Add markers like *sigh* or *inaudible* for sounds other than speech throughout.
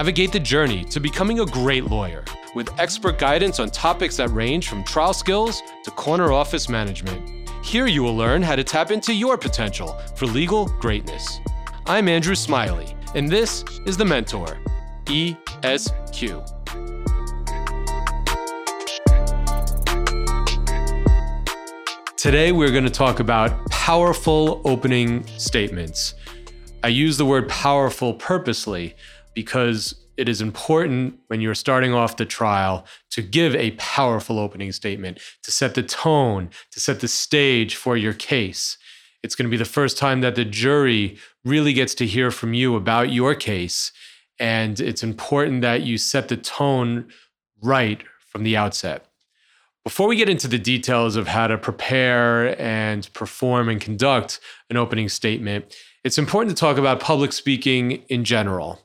navigate the journey to becoming a great lawyer with expert guidance on topics that range from trial skills to corner office management. Here you will learn how to tap into your potential for legal greatness. I'm Andrew Smiley, and this is The Mentor, ESQ. Today, we're going to talk about powerful opening statements. I use the word powerful purposely because it is important when you're starting off the trial to give a powerful opening statement, to set the tone, to set the stage for your case. It's going to be the first time that the jury really gets to hear from you about your case. And it's important that you set the tone right from the outset. Before we get into the details of how to prepare and perform and conduct an opening statement, it's important to talk about public speaking in general.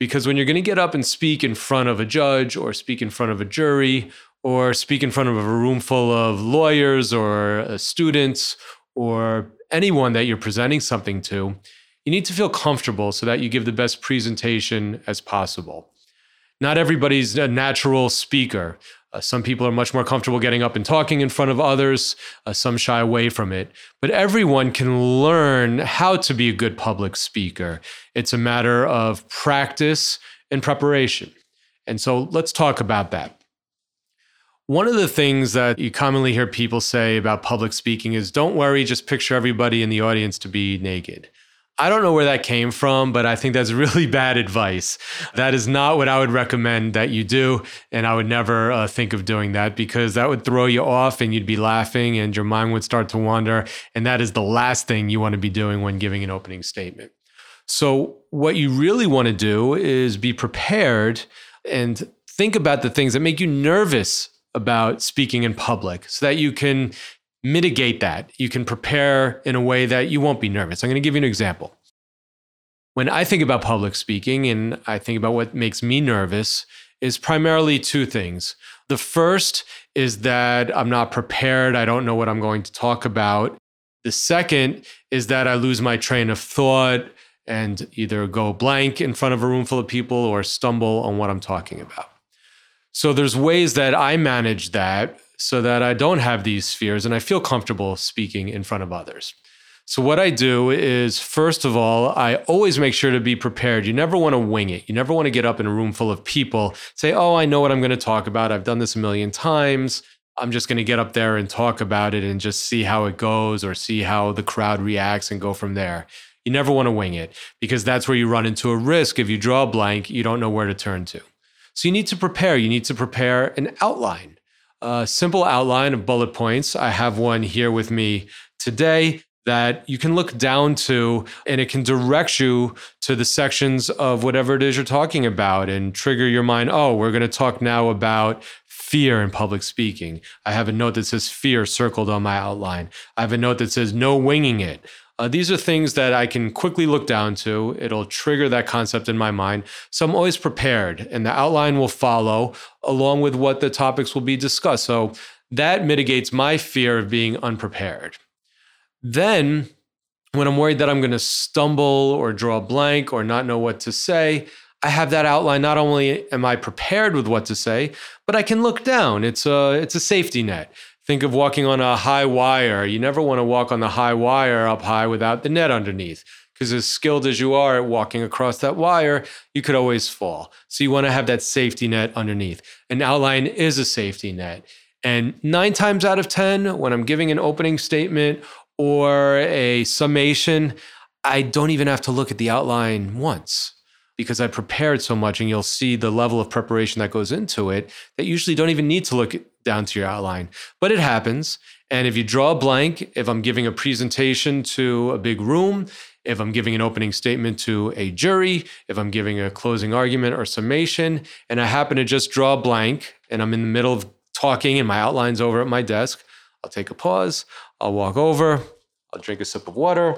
Because when you're going to get up and speak in front of a judge or speak in front of a jury or speak in front of a room full of lawyers or uh, students or anyone that you're presenting something to, you need to feel comfortable so that you give the best presentation as possible. Not everybody's a natural speaker. Uh, some people are much more comfortable getting up and talking in front of others. Uh, some shy away from it. But everyone can learn how to be a good public speaker. It's a matter of practice and preparation. And so let's talk about that. One of the things that you commonly hear people say about public speaking is don't worry, just picture everybody in the audience to be naked. I don't know where that came from, but I think that's *laughs* really bad advice. That is not what I would recommend that you do. And I would never uh, think of doing that because that would throw you off and you'd be laughing and your mind would start to wander. And that is the last thing you want to be doing when giving an opening statement. So, what you really want to do is be prepared and think about the things that make you nervous about speaking in public so that you can mitigate that. You can prepare in a way that you won't be nervous. I'm going to give you an example. When I think about public speaking and I think about what makes me nervous, is primarily two things. The first is that I'm not prepared, I don't know what I'm going to talk about. The second is that I lose my train of thought and either go blank in front of a room full of people or stumble on what I'm talking about. So there's ways that I manage that so that I don't have these fears and I feel comfortable speaking in front of others. So, what I do is, first of all, I always make sure to be prepared. You never want to wing it. You never want to get up in a room full of people, say, Oh, I know what I'm going to talk about. I've done this a million times. I'm just going to get up there and talk about it and just see how it goes or see how the crowd reacts and go from there. You never want to wing it because that's where you run into a risk. If you draw a blank, you don't know where to turn to. So, you need to prepare. You need to prepare an outline a simple outline of bullet points. I have one here with me today that you can look down to and it can direct you to the sections of whatever it is you're talking about and trigger your mind. Oh, we're going to talk now about fear in public speaking. I have a note that says fear circled on my outline. I have a note that says no winging it. Uh, these are things that I can quickly look down to. It'll trigger that concept in my mind. So I'm always prepared, and the outline will follow along with what the topics will be discussed. So that mitigates my fear of being unprepared. Then, when I'm worried that I'm going to stumble or draw a blank or not know what to say, I have that outline. Not only am I prepared with what to say, but I can look down. It's a it's a safety net. Think of walking on a high wire. You never want to walk on the high wire up high without the net underneath. Because as skilled as you are at walking across that wire, you could always fall. So you want to have that safety net underneath. An outline is a safety net. And nine times out of 10, when I'm giving an opening statement or a summation, I don't even have to look at the outline once because I prepared so much and you'll see the level of preparation that goes into it that usually don't even need to look down to your outline. But it happens. And if you draw a blank, if I'm giving a presentation to a big room, if I'm giving an opening statement to a jury, if I'm giving a closing argument or summation, and I happen to just draw a blank and I'm in the middle of talking and my outline's over at my desk, I'll take a pause, I'll walk over, I'll drink a sip of water,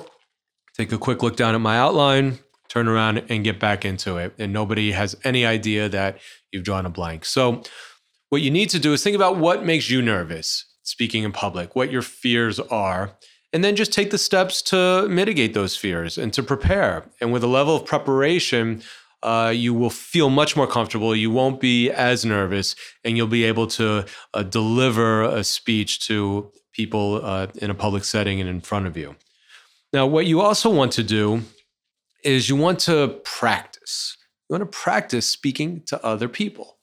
take a quick look down at my outline, turn around and get back into it. And nobody has any idea that you've drawn a blank. So, what you need to do is think about what makes you nervous speaking in public, what your fears are, and then just take the steps to mitigate those fears and to prepare. And with a level of preparation, uh, you will feel much more comfortable. You won't be as nervous, and you'll be able to uh, deliver a speech to people uh, in a public setting and in front of you. Now, what you also want to do is you want to practice. You want to practice speaking to other people.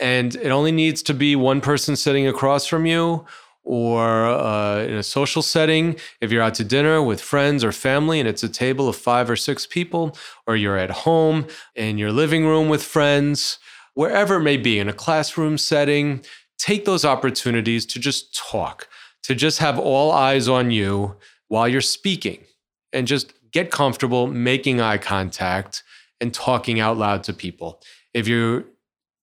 And it only needs to be one person sitting across from you or uh, in a social setting, if you're out to dinner with friends or family and it's a table of five or six people, or you're at home in your living room with friends, wherever it may be, in a classroom setting, take those opportunities to just talk, to just have all eyes on you while you're speaking, and just get comfortable making eye contact and talking out loud to people. If you're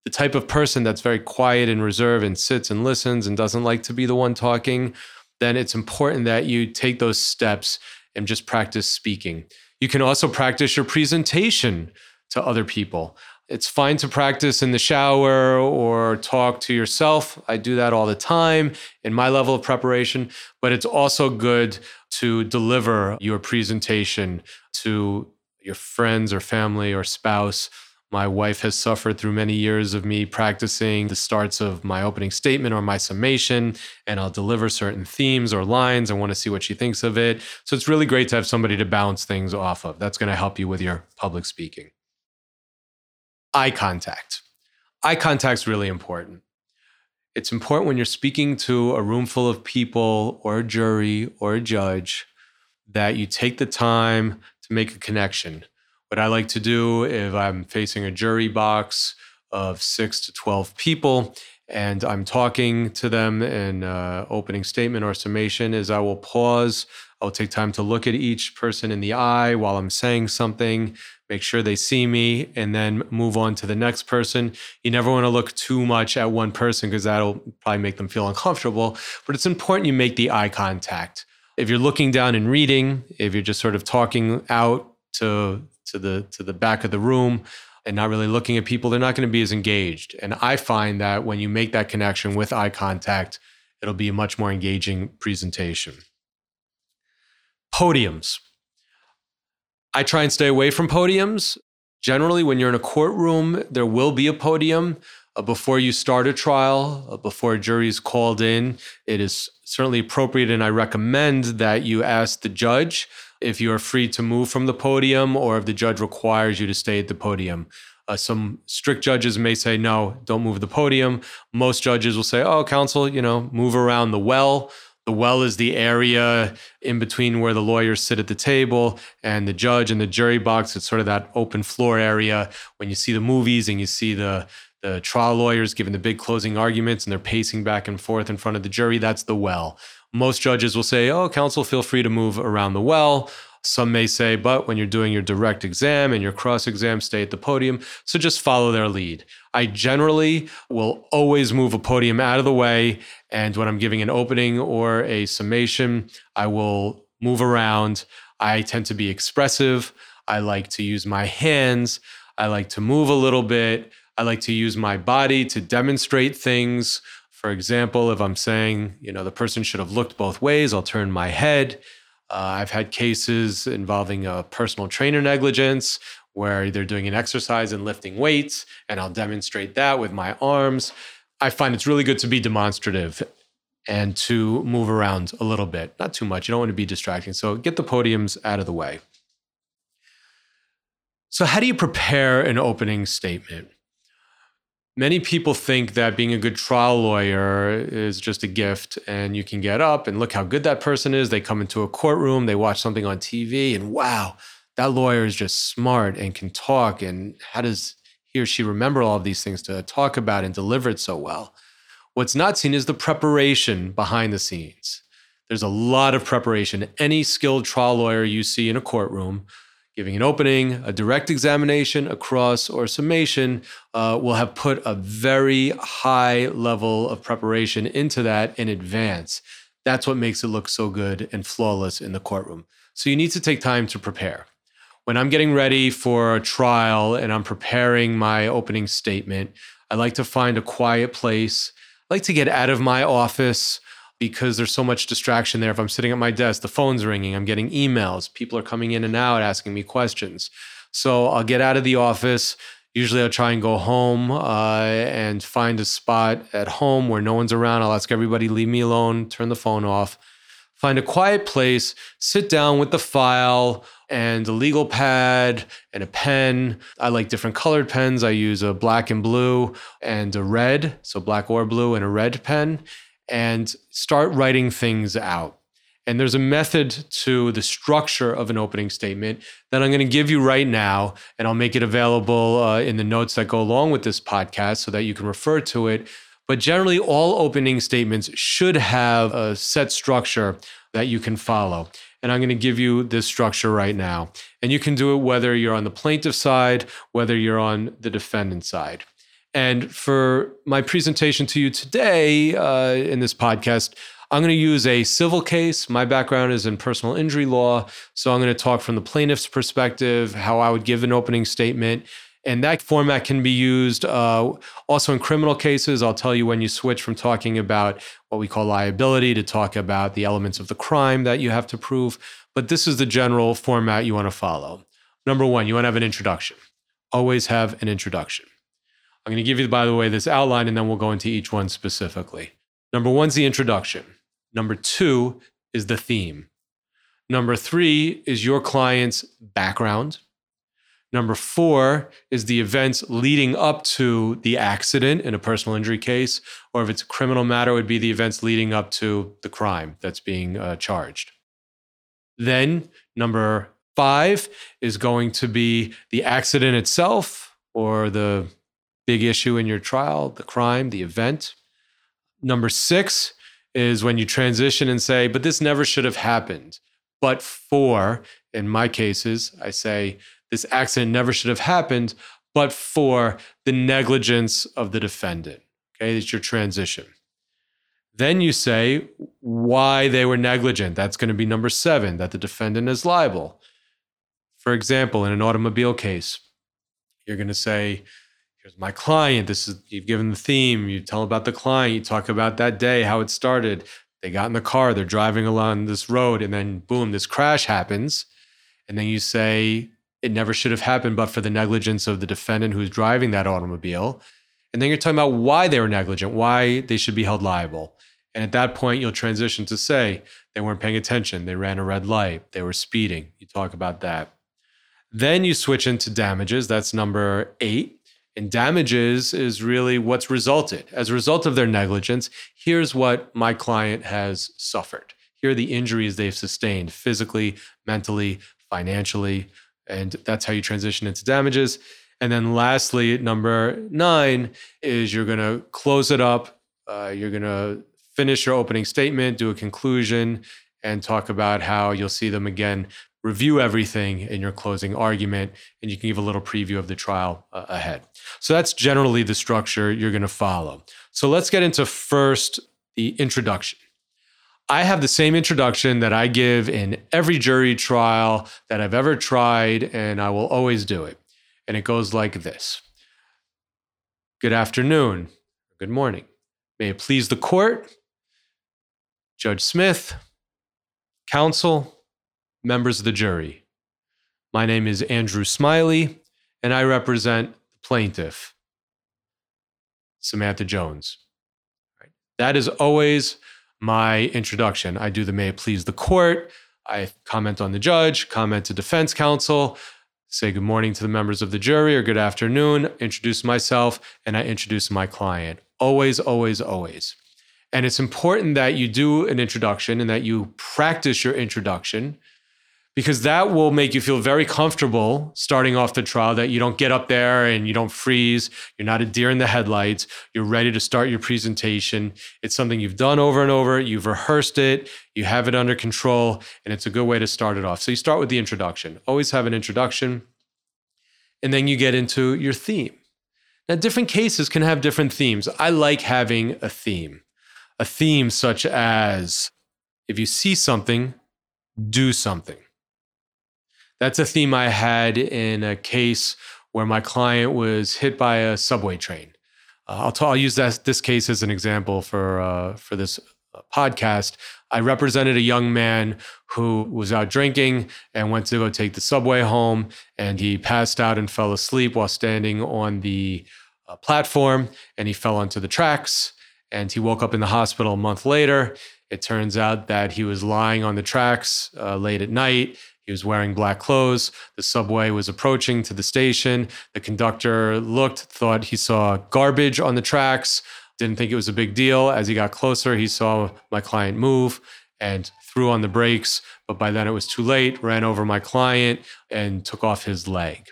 the type of person that's very quiet and reserved and sits and listens and doesn't like to be the one talking, then it's important that you take those steps and just practice speaking. You can also practice your presentation to other people. It's fine to practice in the shower or talk to yourself. I do that all the time in my level of preparation, but it's also good to deliver your presentation to your friends or family or spouse my wife has suffered through many years of me practicing the starts of my opening statement or my summation, and I'll deliver certain themes or lines. I want to see what she thinks of it. So it's really great to have somebody to bounce things off of. That's going to help you with your public speaking. Eye contact. Eye contact is really important. It's important when you're speaking to a room full of people or a jury or a judge that you take the time to make a connection what I like to do if I'm facing a jury box of six to 12 people and I'm talking to them in uh, opening statement or summation is I will pause. I'll take time to look at each person in the eye while I'm saying something, make sure they see me, and then move on to the next person. You never want to look too much at one person because that'll probably make them feel uncomfortable. But it's important you make the eye contact. If you're looking down and reading, if you're just sort of talking out to to the to the back of the room and not really looking at people, they're not going to be as engaged. And I find that when you make that connection with eye contact, it'll be a much more engaging presentation. Podiums. I try and stay away from podiums. Generally, when you're in a courtroom, there will be a podium uh, before you start a trial, uh, before a jury is called in. It is certainly appropriate, and I recommend that you ask the judge if you are free to move from the podium or if the judge requires you to stay at the podium. Uh, some strict judges may say, no, don't move the podium. Most judges will say, oh, counsel, you know, move around the well. The well is the area in between where the lawyers sit at the table and the judge and the jury box. It's sort of that open floor area when you see the movies and you see the the trial lawyers giving the big closing arguments and they're pacing back and forth in front of the jury. That's the well. Most judges will say, oh, counsel, feel free to move around the well. Some may say, but when you're doing your direct exam and your cross exam, stay at the podium. So just follow their lead. I generally will always move a podium out of the way. And when I'm giving an opening or a summation, I will move around. I tend to be expressive. I like to use my hands. I like to move a little bit. I like to use my body to demonstrate things. For example, if I'm saying, you know, the person should have looked both ways, I'll turn my head. Uh, I've had cases involving a personal trainer negligence where they're doing an exercise and lifting weights, and I'll demonstrate that with my arms. I find it's really good to be demonstrative and to move around a little bit, not too much. You don't want to be distracting. So get the podiums out of the way. So, how do you prepare an opening statement? Many people think that being a good trial lawyer is just a gift and you can get up and look how good that person is. They come into a courtroom, they watch something on TV, and wow, that lawyer is just smart and can talk. And how does he or she remember all of these things to talk about and deliver it so well? What's not seen is the preparation behind the scenes. There's a lot of preparation. Any skilled trial lawyer you see in a courtroom giving an opening, a direct examination, a cross, or a summation uh, will have put a very high level of preparation into that in advance. That's what makes it look so good and flawless in the courtroom. So you need to take time to prepare. When I'm getting ready for a trial and I'm preparing my opening statement, I like to find a quiet place. I like to get out of my office because there's so much distraction there. If I'm sitting at my desk, the phone's ringing, I'm getting emails, people are coming in and out asking me questions. So I'll get out of the office. Usually I'll try and go home uh, and find a spot at home where no one's around. I'll ask everybody, leave me alone, turn the phone off, find a quiet place, sit down with the file and a legal pad and a pen. I like different colored pens. I use a black and blue and a red, so black or blue and a red pen, and start writing things out. And there's a method to the structure of an opening statement that I'm going to give you right now. And I'll make it available uh, in the notes that go along with this podcast so that you can refer to it. But generally, all opening statements should have a set structure that you can follow. And I'm going to give you this structure right now. And you can do it whether you're on the plaintiff side, whether you're on the defendant side. And for my presentation to you today uh, in this podcast, I'm going to use a civil case. My background is in personal injury law. So I'm going to talk from the plaintiff's perspective, how I would give an opening statement. And that format can be used uh, also in criminal cases. I'll tell you when you switch from talking about what we call liability to talk about the elements of the crime that you have to prove. But this is the general format you want to follow. Number one, you want to have an introduction. Always have an introduction. I'm going to give you, by the way, this outline, and then we'll go into each one specifically. Number one's the introduction. Number two is the theme. Number three is your client's background. Number four is the events leading up to the accident in a personal injury case, or if it's a criminal matter, it would be the events leading up to the crime that's being uh, charged. Then, number five is going to be the accident itself, or the big issue in your trial, the crime, the event. Number six is when you transition and say, but this never should have happened. But for, in my cases, I say, this accident never should have happened, but for the negligence of the defendant. Okay, it's your transition. Then you say why they were negligent. That's going to be number seven, that the defendant is liable. For example, in an automobile case, you're going to say, here's my client. This is you've given the theme. You tell about the client. You talk about that day, how it started. They got in the car. They're driving along this road, and then boom, this crash happens. And then you say it never should have happened, but for the negligence of the defendant who's driving that automobile. And then you're talking about why they were negligent, why they should be held liable. And at that point, you'll transition to say they weren't paying attention, they ran a red light, they were speeding. You talk about that. Then you switch into damages. That's number eight. And damages is really what's resulted. As a result of their negligence, here's what my client has suffered. Here are the injuries they've sustained physically, mentally, financially. And that's how you transition into damages. And then lastly, number nine is you're going to close it up. Uh, you're going to finish your opening statement, do a conclusion, and talk about how you'll see them again review everything in your closing argument, and you can give a little preview of the trial uh, ahead. So that's generally the structure you're going to follow. So let's get into first the introduction. I have the same introduction that I give in every jury trial that I've ever tried, and I will always do it. And it goes like this Good afternoon, good morning. May it please the court, Judge Smith, counsel, members of the jury. My name is Andrew Smiley, and I represent the plaintiff, Samantha Jones. That is always my introduction. I do the may it please the court. I comment on the judge, comment to defense counsel, say good morning to the members of the jury or good afternoon, introduce myself, and I introduce my client. Always, always, always. And it's important that you do an introduction and that you practice your introduction because that will make you feel very comfortable starting off the trial that you don't get up there and you don't freeze. You're not a deer in the headlights. You're ready to start your presentation. It's something you've done over and over. You've rehearsed it. You have it under control, and it's a good way to start it off. So you start with the introduction. Always have an introduction, and then you get into your theme. Now, different cases can have different themes. I like having a theme, a theme such as if you see something, do something that's a theme I had in a case where my client was hit by a subway train. Uh, I'll, t- I'll use that, this case as an example for, uh, for this uh, podcast, I represented a young man who was out drinking and went to go take the subway home, and he passed out and fell asleep while standing on the uh, platform, and he fell onto the tracks. And he woke up in the hospital a month later. It turns out that he was lying on the tracks uh, late at night. He was wearing black clothes. The subway was approaching to the station. The conductor looked, thought he saw garbage on the tracks, didn't think it was a big deal. As he got closer, he saw my client move and threw on the brakes. But by then it was too late, ran over my client and took off his leg.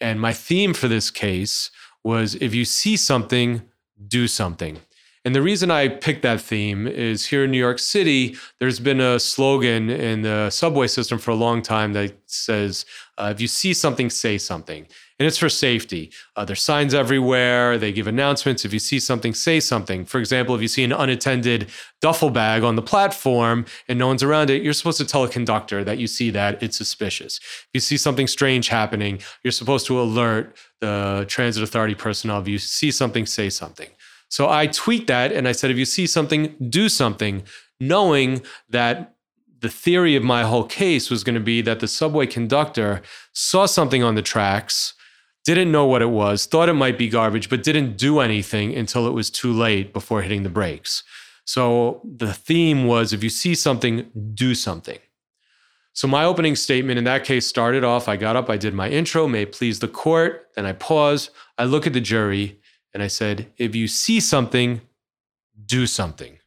And my theme for this case was if you see something, do something. And the reason I picked that theme is here in New York City, there's been a slogan in the subway system for a long time that says, uh, if you see something, say something. And it's for safety. Uh, there's signs everywhere. They give announcements. If you see something, say something. For example, if you see an unattended duffel bag on the platform and no one's around it, you're supposed to tell a conductor that you see that it's suspicious. If you see something strange happening, you're supposed to alert the transit authority personnel. If you see something, say something. So I tweaked that and I said, if you see something, do something, knowing that the theory of my whole case was going to be that the subway conductor saw something on the tracks, didn't know what it was, thought it might be garbage, but didn't do anything until it was too late before hitting the brakes. So the theme was if you see something, do something. So my opening statement in that case started off I got up, I did my intro, may please the court, then I pause, I look at the jury, and I said, if you see something, do something.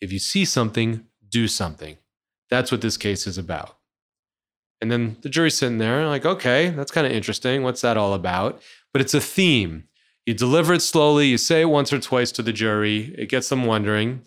If you see something, do something. That's what this case is about. And then the jury's sitting there, like, okay, that's kind of interesting. What's that all about? But it's a theme. You deliver it slowly, you say it once or twice to the jury, it gets them wondering.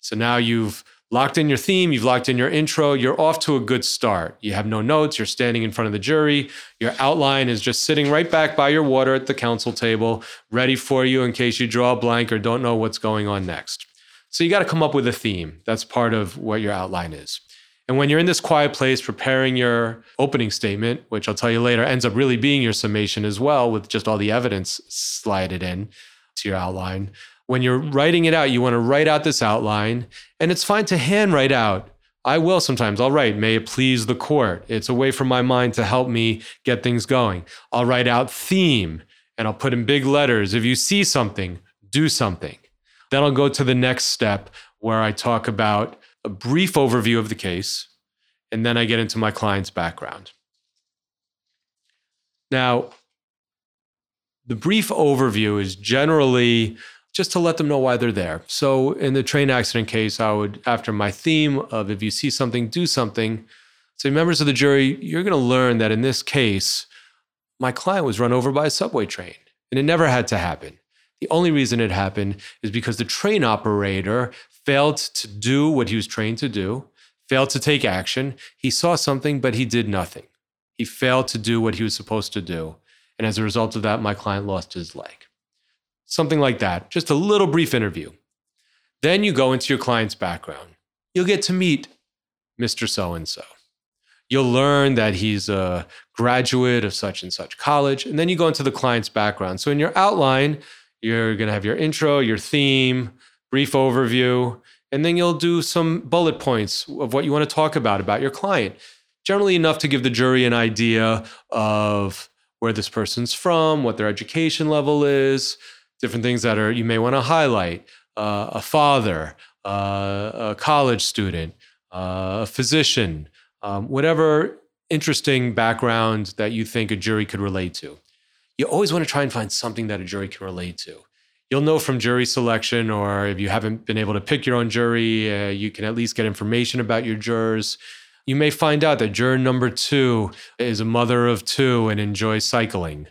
So now you've locked in your theme, you've locked in your intro, you're off to a good start. You have no notes, you're standing in front of the jury, your outline is just sitting right back by your water at the counsel table, ready for you in case you draw a blank or don't know what's going on next. So you got to come up with a theme. That's part of what your outline is. And when you're in this quiet place preparing your opening statement, which I'll tell you later ends up really being your summation as well, with just all the evidence slided in to your outline, when you're writing it out, you want to write out this outline, and it's fine to handwrite out. I will sometimes. I'll write, may it please the court. It's a way for my mind to help me get things going. I'll write out theme and I'll put in big letters. If you see something, do something. Then I'll go to the next step where I talk about a brief overview of the case, and then I get into my client's background. Now, the brief overview is generally just to let them know why they're there. So in the train accident case, I would, after my theme of if you see something, do something, say, members of the jury, you're going to learn that in this case, my client was run over by a subway train, and it never had to happen. The only reason it happened is because the train operator failed to do what he was trained to do, failed to take action. He saw something, but he did nothing. He failed to do what he was supposed to do. And as a result of that, my client lost his leg something like that, just a little brief interview. Then you go into your client's background. You'll get to meet Mr. So and so. You'll learn that he's a graduate of such and such college. And then you go into the client's background. So in your outline, you're going to have your intro, your theme, brief overview, and then you'll do some bullet points of what you want to talk about about your client. Generally enough to give the jury an idea of where this person's from, what their education level is, different things that are you may want to highlight uh, a father uh, a college student uh, a physician um, whatever interesting background that you think a jury could relate to. You always want to try and find something that a jury can relate to. You'll know from jury selection or if you haven't been able to pick your own jury uh, you can at least get information about your jurors. You may find out that juror number two is a mother of two and enjoys cycling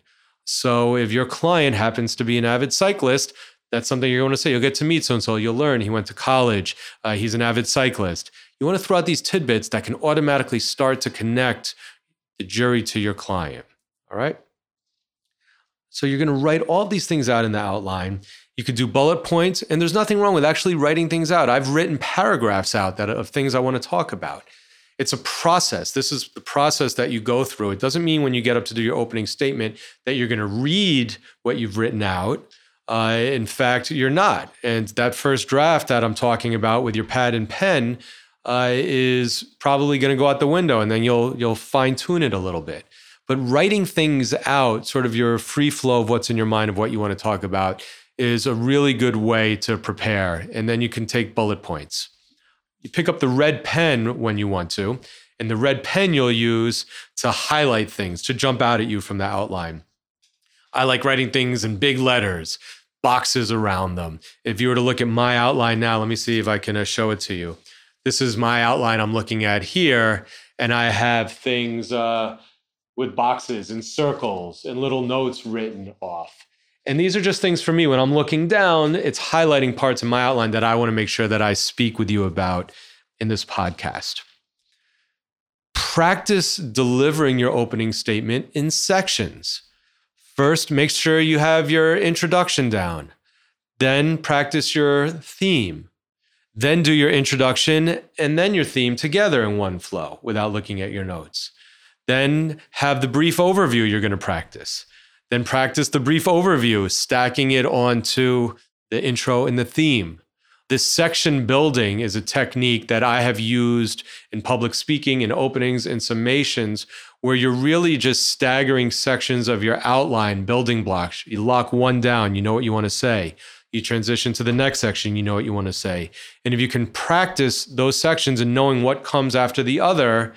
so if your client happens to be an avid cyclist, that's something you're going to say. You'll get to meet so and so. You'll learn he went to college. Uh, he's an avid cyclist. You want to throw out these tidbits that can automatically start to connect the jury to your client. All right. So you're going to write all these things out in the outline. You could do bullet points, and there's nothing wrong with actually writing things out. I've written paragraphs out that of things I want to talk about. It's a process. This is the process that you go through. It doesn't mean when you get up to do your opening statement that you're going to read what you've written out. Uh, in fact, you're not. And that first draft that I'm talking about with your pad and pen uh, is probably going to go out the window, and then you'll you'll fine tune it a little bit. But writing things out, sort of your free flow of what's in your mind of what you want to talk about, is a really good way to prepare. And then you can take bullet points. You pick up the red pen when you want to, and the red pen you'll use to highlight things, to jump out at you from the outline. I like writing things in big letters, boxes around them. If you were to look at my outline now, let me see if I can uh, show it to you. This is my outline I'm looking at here, and I have things uh, with boxes and circles and little notes written off. And these are just things for me. When I'm looking down, it's highlighting parts of my outline that I want to make sure that I speak with you about in this podcast. Practice delivering your opening statement in sections. First, make sure you have your introduction down. Then, practice your theme. Then, do your introduction and then your theme together in one flow without looking at your notes. Then, have the brief overview you're going to practice. Then, practice the brief overview, stacking it onto the intro and the theme. This section building is a technique that I have used in public speaking, in openings, and summations, where you're really just staggering sections of your outline building blocks. You lock one down, you know what you want to say. You transition to the next section, you know what you want to say. And if you can practice those sections and knowing what comes after the other,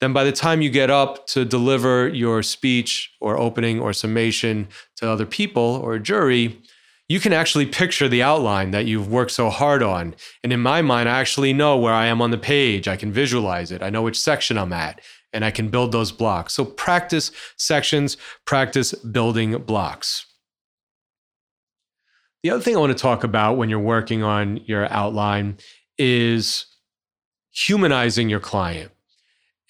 then by the time you get up to deliver your speech or opening or summation to other people or a jury, you can actually picture the outline that you've worked so hard on. And in my mind, I actually know where I am on the page. I can visualize it. I know which section I'm at, and I can build those blocks. So practice sections, practice building blocks. The other thing I want to talk about when you're working on your outline is humanizing your client.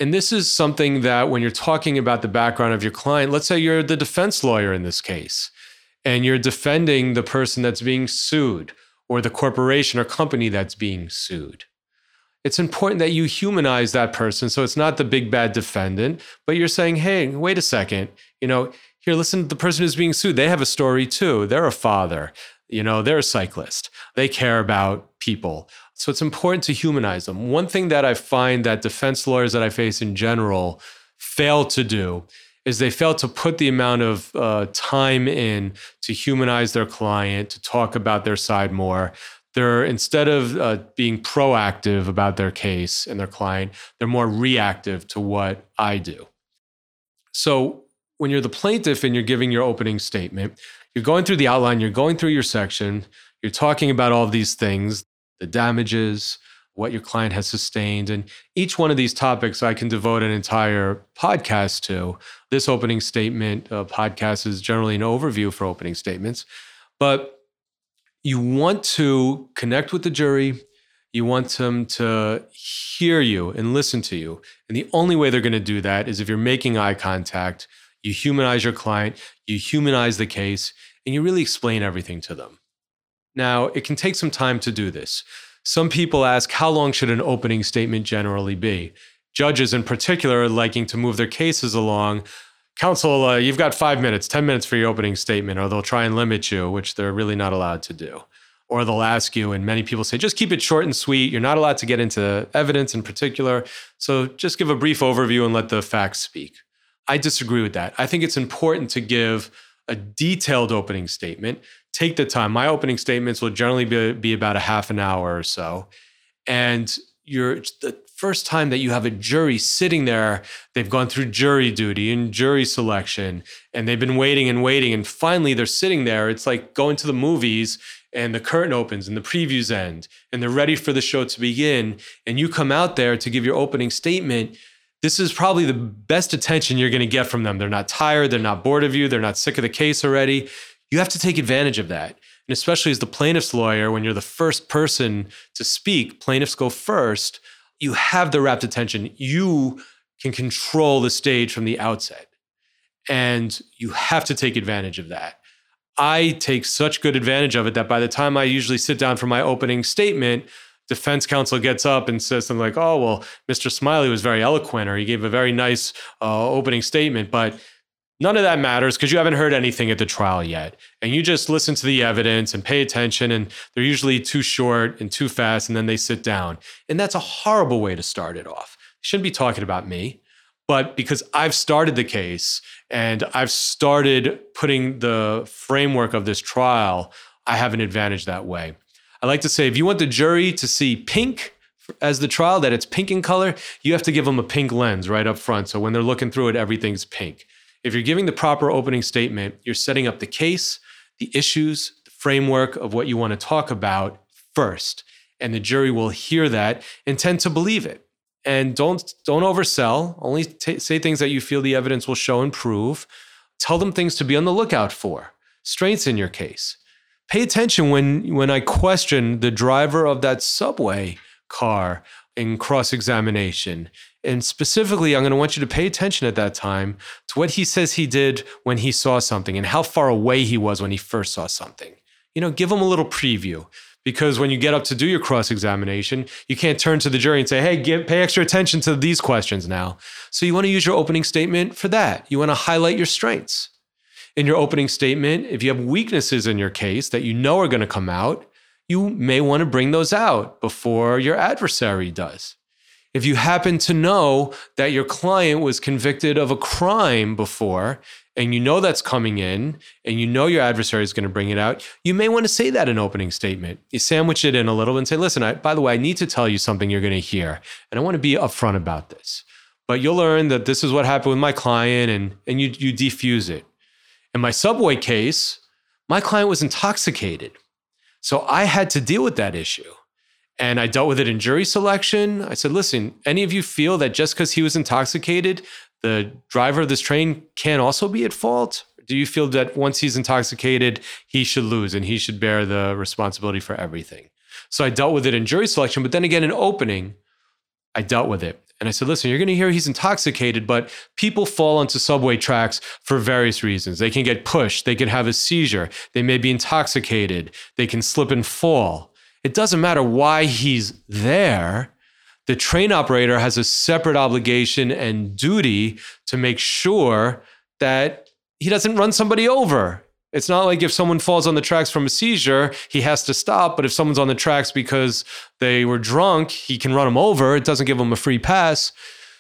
And this is something that when you're talking about the background of your client, let's say you're the defense lawyer in this case and you're defending the person that's being sued or the corporation or company that's being sued. It's important that you humanize that person. So it's not the big bad defendant, but you're saying, hey, wait a second, you know, here, listen the person who's being sued. They have a story too. They're a father, you know, they're a cyclist. They care about people. So it's important to humanize them. One thing that I find that defense lawyers that I face in general fail to do is they fail to put the amount of uh, time in to humanize their client, to talk about their side more. They're instead of uh, being proactive about their case and their client, they're more reactive to what I do. So when you're the plaintiff and you're giving your opening statement, you're going through the outline, you're going through your section, you're talking about all these things, the damages, what your client has sustained. And each one of these topics I can devote an entire podcast to. This opening statement uh, podcast is generally an overview for opening statements, but you want to connect with the jury. You want them to hear you and listen to you. And the only way they're going to do that is if you're making eye contact, you humanize your client, you humanize the case, and you really explain everything to them. Now, it can take some time to do this. Some people ask, how long should an opening statement generally be? Judges, in particular, are liking to move their cases along. Counsel, uh, you've got five minutes, 10 minutes for your opening statement, or they'll try and limit you, which they're really not allowed to do. Or they'll ask you, and many people say, just keep it short and sweet. You're not allowed to get into evidence in particular. So just give a brief overview and let the facts speak. I disagree with that. I think it's important to give a detailed opening statement take the time. My opening statements will generally be, be about a half an hour or so. And you're the first time that you have a jury sitting there, they've gone through jury duty and jury selection, and they've been waiting and waiting. And finally, they're sitting there. It's like going to the movies and the curtain opens and the previews end and they're ready for the show to begin. And you come out there to give your opening statement. This is probably the best attention you're going to get from them. They're not tired. They're not bored of you. They're not sick of the case already you have to take advantage of that. And especially as the plaintiff's lawyer, when you're the first person to speak, plaintiffs go first, you have the rapt attention. You can control the stage from the outset. And you have to take advantage of that. I take such good advantage of it that by the time I usually sit down for my opening statement, defense counsel gets up and says something like, "Oh, well, Mr. Smiley was very eloquent, or he gave a very nice uh, opening statement, but None of that matters because you haven't heard anything at the trial yet. And you just listen to the evidence and pay attention. And they're usually too short and too fast. And then they sit down. And that's a horrible way to start it off. Shouldn't be talking about me. But because I've started the case and I've started putting the framework of this trial, I have an advantage that way. I like to say if you want the jury to see pink, as the trial that it's pink in color, you have to give them a pink lens right up front. So when they're looking through it, everything's pink. If you're giving the proper opening statement, you're setting up the case, the issues, the framework of what you want to talk about first. And the jury will hear that and tend to believe it. And don't don't oversell. Only t- say things that you feel the evidence will show and prove. Tell them things to be on the lookout for. Strengths in your case. Pay attention when when I question the driver of that subway car in cross examination. And specifically, I'm going to want you to pay attention at that time to what he says he did when he saw something and how far away he was when he first saw something. You know, give him a little preview because when you get up to do your cross examination, you can't turn to the jury and say, hey, give, pay extra attention to these questions now. So you want to use your opening statement for that. You want to highlight your strengths. In your opening statement, if you have weaknesses in your case that you know are going to come out, you may want to bring those out before your adversary does. If you happen to know that your client was convicted of a crime before, and you know that's coming in, and you know your adversary is going to bring it out, you may want to say that in opening statement. You sandwich it in a little and say, listen, I, by the way, I need to tell you something you're going to hear, and I want to be upfront about this. But you'll learn that this is what happened with my client, and, and you, you defuse it. In my subway case, my client was intoxicated. So I had to deal with that issue. And I dealt with it in jury selection. I said, listen, any of you feel that just because he was intoxicated, the driver of this train can also be at fault? Do you feel that once he's intoxicated, he should lose and he should bear the responsibility for everything? So I dealt with it in jury selection, but then again in opening, I dealt with it. And I said, listen, you're going to hear he's intoxicated, but people fall onto subway tracks for various reasons. They can get pushed, they can have a seizure, they may be intoxicated, they can slip and fall. It doesn't matter why he's there. The train operator has a separate obligation and duty to make sure that he doesn't run somebody over it's not like if someone falls on the tracks from a seizure, he has to stop. But if someone's on the tracks because they were drunk, he can run them over. It doesn't give them a free pass.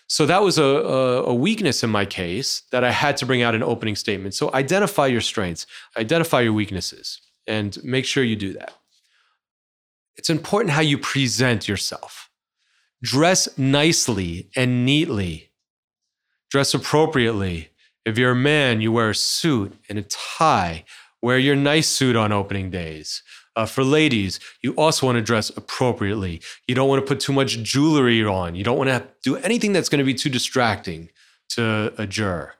So that was a, a, a, weakness in my case that I had to bring out an opening statement. So identify your strengths, identify your weaknesses, and make sure you do that. It's important how you present yourself. Dress nicely and neatly, dress appropriately if you're a man, you wear a suit and a tie. Wear your nice suit on opening days. Uh, for ladies, you also want to dress appropriately. You don't want to put too much jewelry on. You don't want to do anything that's going to be too distracting to a juror.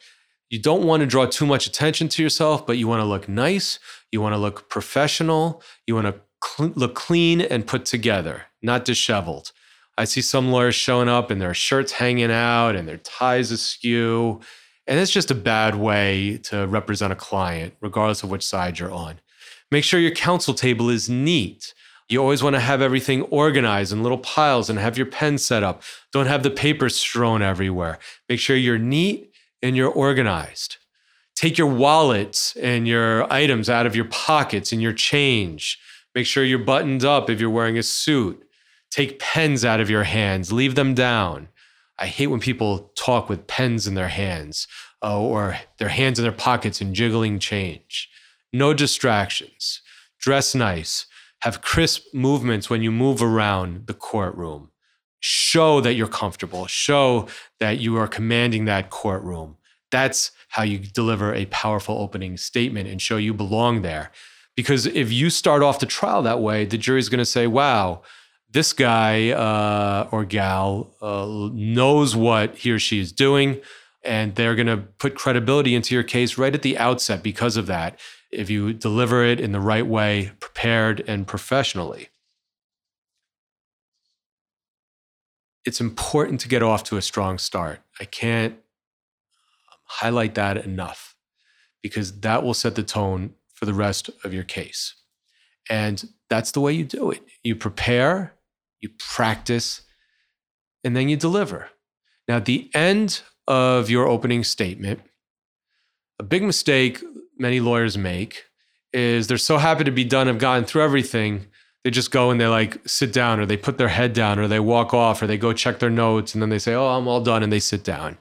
You don't want to draw too much attention to yourself, but you want to look nice. You want to look professional. You want to cl- look clean and put together, not disheveled. I see some lawyers showing up and their shirts hanging out and their ties askew. And it's just a bad way to represent a client, regardless of which side you're on. Make sure your counsel table is neat. You always want to have everything organized in little piles and have your pen set up. Don't have the papers strewn everywhere. Make sure you're neat and you're organized. Take your wallets and your items out of your pockets and your change. Make sure you're buttoned up if you're wearing a suit. Take pens out of your hands, leave them down. I hate when people talk with pens in their hands uh, or their hands in their pockets and jiggling change. No distractions. Dress nice. Have crisp movements when you move around the courtroom. Show that you're comfortable. Show that you are commanding that courtroom. That's how you deliver a powerful opening statement and show you belong there. Because if you start off the trial that way, the jury's going to say, wow, this guy uh, or gal uh, knows what he or she is doing, and they're going to put credibility into your case right at the outset because of that, if you deliver it in the right way, prepared and professionally. It's important to get off to a strong start. I can't um, highlight that enough because that will set the tone for the rest of your case. And that's the way you do it. You prepare you practice, and then you deliver. Now, at the end of your opening statement, A big mistake many lawyers make is they're so happy to be done, have gotten through everything. They just go and they like sit down or they put their head down or they walk off or they go check their notes and then they say, Oh, I'm all done. And they sit down.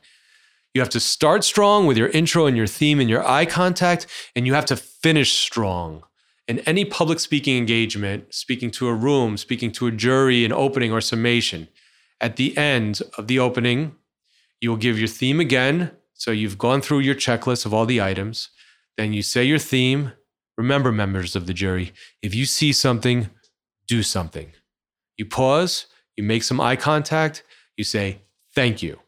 You have to start strong with your intro and your theme and your eye contact, and you have to finish strong. In any public speaking engagement, speaking to a room, speaking to a jury, an opening or summation, at the end of the opening, you will give your theme again. So you've gone through your checklist of all the items. Then you say your theme. Remember, members of the jury, if you see something, do something. You pause, you make some eye contact, you say, thank you.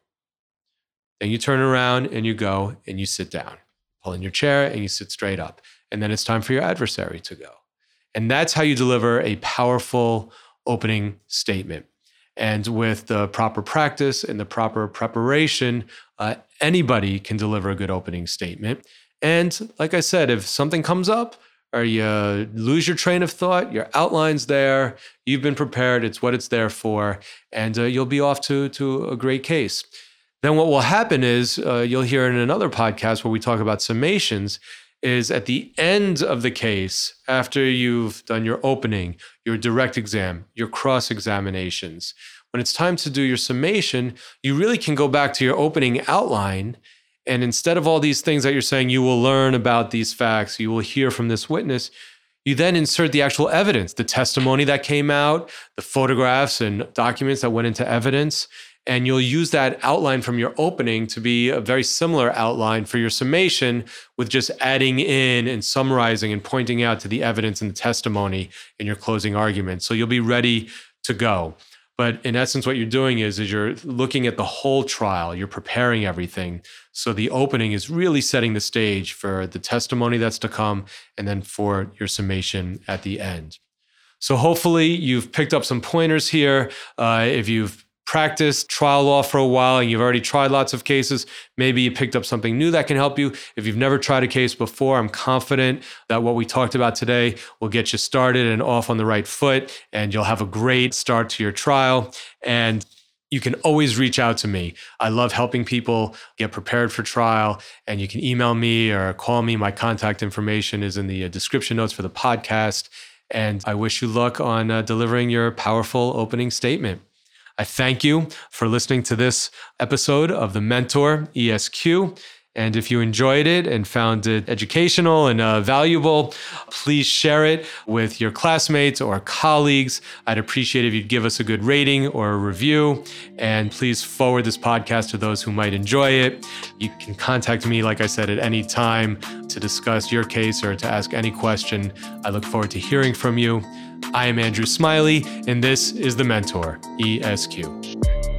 Then you turn around and you go and you sit down, pull in your chair and you sit straight up. And then it's time for your adversary to go. And that's how you deliver a powerful opening statement. And with the proper practice and the proper preparation, uh, anybody can deliver a good opening statement. And like I said, if something comes up or you lose your train of thought, your outline's there, you've been prepared, it's what it's there for, and uh, you'll be off to, to a great case. Then what will happen is uh, you'll hear in another podcast where we talk about summations is at the end of the case, after you've done your opening, your direct exam, your cross examinations, when it's time to do your summation, you really can go back to your opening outline. And instead of all these things that you're saying, you will learn about these facts, you will hear from this witness, you then insert the actual evidence, the testimony that came out, the photographs and documents that went into evidence. And you'll use that outline from your opening to be a very similar outline for your summation with just adding in and summarizing and pointing out to the evidence and the testimony in your closing argument. So you'll be ready to go. But in essence, what you're doing is, is you're looking at the whole trial, you're preparing everything. So the opening is really setting the stage for the testimony that's to come and then for your summation at the end. So hopefully you've picked up some pointers here. Uh, if you've practiced trial law for a while and you've already tried lots of cases, maybe you picked up something new that can help you. If you've never tried a case before, I'm confident that what we talked about today will get you started and off on the right foot, and you'll have a great start to your trial. And you can always reach out to me. I love helping people get prepared for trial, and you can email me or call me. My contact information is in the uh, description notes for the podcast. And I wish you luck on uh, delivering your powerful opening statement. I thank you for listening to this episode of The Mentor ESQ. And if you enjoyed it and found it educational and uh, valuable, please share it with your classmates or colleagues. I'd appreciate if you'd give us a good rating or a review. And please forward this podcast to those who might enjoy it. You can contact me, like I said, at any time to discuss your case or to ask any question. I look forward to hearing from you. I am Andrew Smiley, and this is The Mentor ESQ.